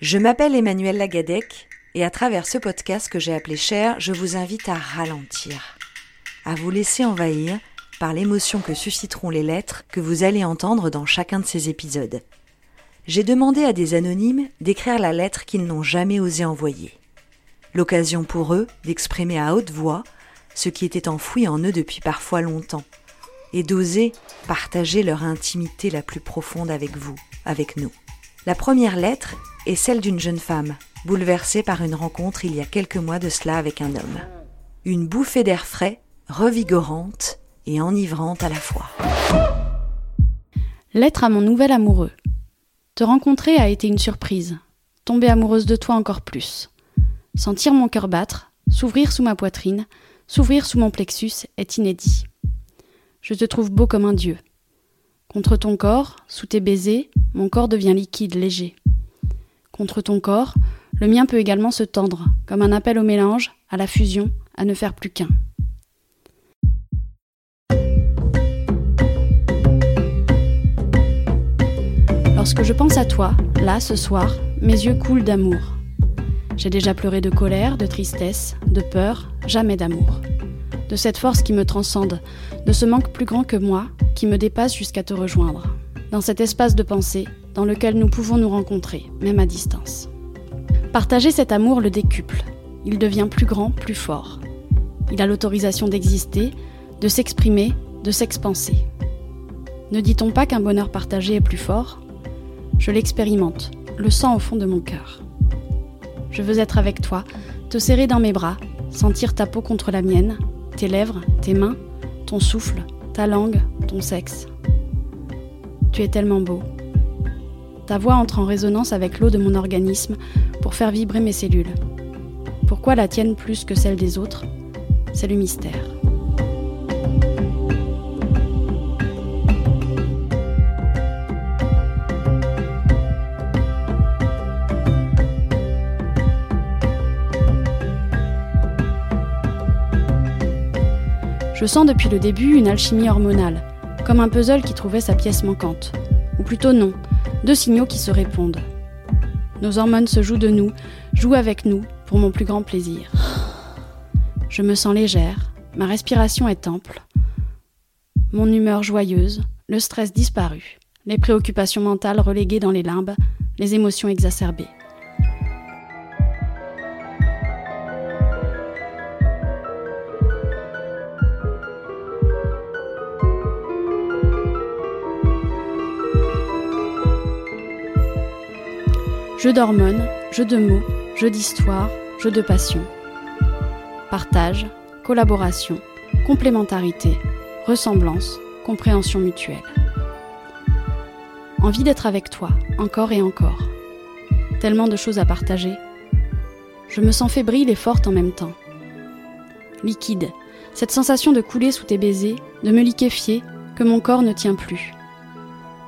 Je m'appelle Emmanuel Lagadec et à travers ce podcast que j'ai appelé Cher, je vous invite à ralentir, à vous laisser envahir par l'émotion que susciteront les lettres que vous allez entendre dans chacun de ces épisodes. J'ai demandé à des anonymes d'écrire la lettre qu'ils n'ont jamais osé envoyer. L'occasion pour eux d'exprimer à haute voix ce qui était enfoui en eux depuis parfois longtemps, et d'oser partager leur intimité la plus profonde avec vous, avec nous. La première lettre est celle d'une jeune femme, bouleversée par une rencontre il y a quelques mois de cela avec un homme. Une bouffée d'air frais, revigorante et enivrante à la fois. Lettre à mon nouvel amoureux. Te rencontrer a été une surprise. Tomber amoureuse de toi encore plus. Sentir mon cœur battre, s'ouvrir sous ma poitrine, s'ouvrir sous mon plexus est inédit. Je te trouve beau comme un dieu. Contre ton corps, sous tes baisers, mon corps devient liquide, léger. Contre ton corps, le mien peut également se tendre, comme un appel au mélange, à la fusion, à ne faire plus qu'un. Lorsque je pense à toi, là, ce soir, mes yeux coulent d'amour. J'ai déjà pleuré de colère, de tristesse, de peur, jamais d'amour. De cette force qui me transcende, de ce manque plus grand que moi, qui me dépasse jusqu'à te rejoindre. Dans cet espace de pensée, dans lequel nous pouvons nous rencontrer, même à distance. Partager cet amour le décuple. Il devient plus grand, plus fort. Il a l'autorisation d'exister, de s'exprimer, de s'expanser. Ne dit-on pas qu'un bonheur partagé est plus fort? Je l'expérimente, le sens au fond de mon cœur. Je veux être avec toi, te serrer dans mes bras, sentir ta peau contre la mienne, tes lèvres, tes mains, ton souffle, ta langue, ton sexe. Tu es tellement beau. Ta voix entre en résonance avec l'eau de mon organisme pour faire vibrer mes cellules. Pourquoi la tienne plus que celle des autres? C'est le mystère. Je sens depuis le début une alchimie hormonale, comme un puzzle qui trouvait sa pièce manquante. Ou plutôt non, deux signaux qui se répondent. Nos hormones se jouent de nous, jouent avec nous, pour mon plus grand plaisir. Je me sens légère, ma respiration est ample, mon humeur joyeuse, le stress disparu, les préoccupations mentales reléguées dans les limbes, les émotions exacerbées. Jeu d'hormones, jeu de mots, jeu d'histoire, jeu de passion. Partage, collaboration, complémentarité, ressemblance, compréhension mutuelle. Envie d'être avec toi, encore et encore. Tellement de choses à partager. Je me sens fébrile et forte en même temps. Liquide, cette sensation de couler sous tes baisers, de me liquéfier, que mon corps ne tient plus.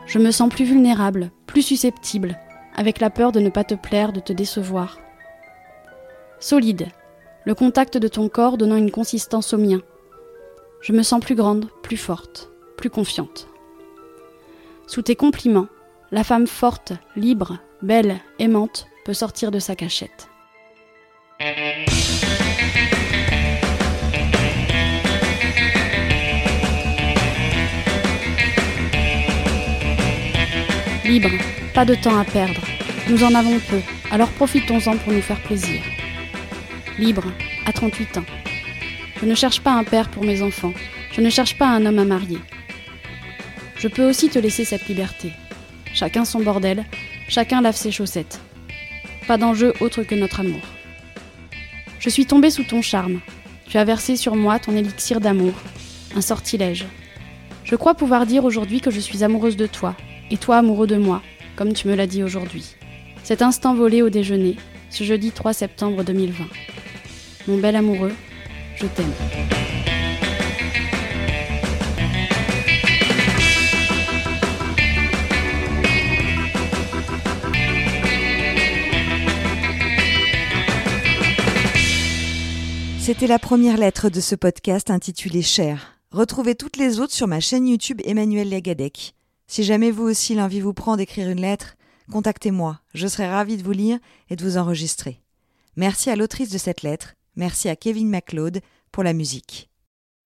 Je me sens plus vulnérable, plus susceptible, avec la peur de ne pas te plaire, de te décevoir. Solide, le contact de ton corps donnant une consistance au mien. Je me sens plus grande, plus forte, plus confiante. Sous tes compliments, la femme forte, libre, belle, aimante peut sortir de sa cachette. Libre, pas de temps à perdre. Nous en avons peu, alors profitons-en pour nous faire plaisir. Libre, à 38 ans. Je ne cherche pas un père pour mes enfants. Je ne cherche pas un homme à marier. Je peux aussi te laisser cette liberté. Chacun son bordel, chacun lave ses chaussettes. Pas d'enjeu autre que notre amour. Je suis tombée sous ton charme. Tu as versé sur moi ton élixir d'amour, un sortilège. Je crois pouvoir dire aujourd'hui que je suis amoureuse de toi, et toi amoureux de moi, comme tu me l'as dit aujourd'hui. Cet instant volé au déjeuner, ce jeudi 3 septembre 2020. Mon bel amoureux, je t'aime. C'était la première lettre de ce podcast intitulé Cher. Retrouvez toutes les autres sur ma chaîne YouTube Emmanuel Legadec. Si jamais vous aussi l'envie vous prend d'écrire une lettre, contactez-moi, je serai ravie de vous lire et de vous enregistrer. Merci à l'autrice de cette lettre, merci à Kevin MacLeod pour la musique.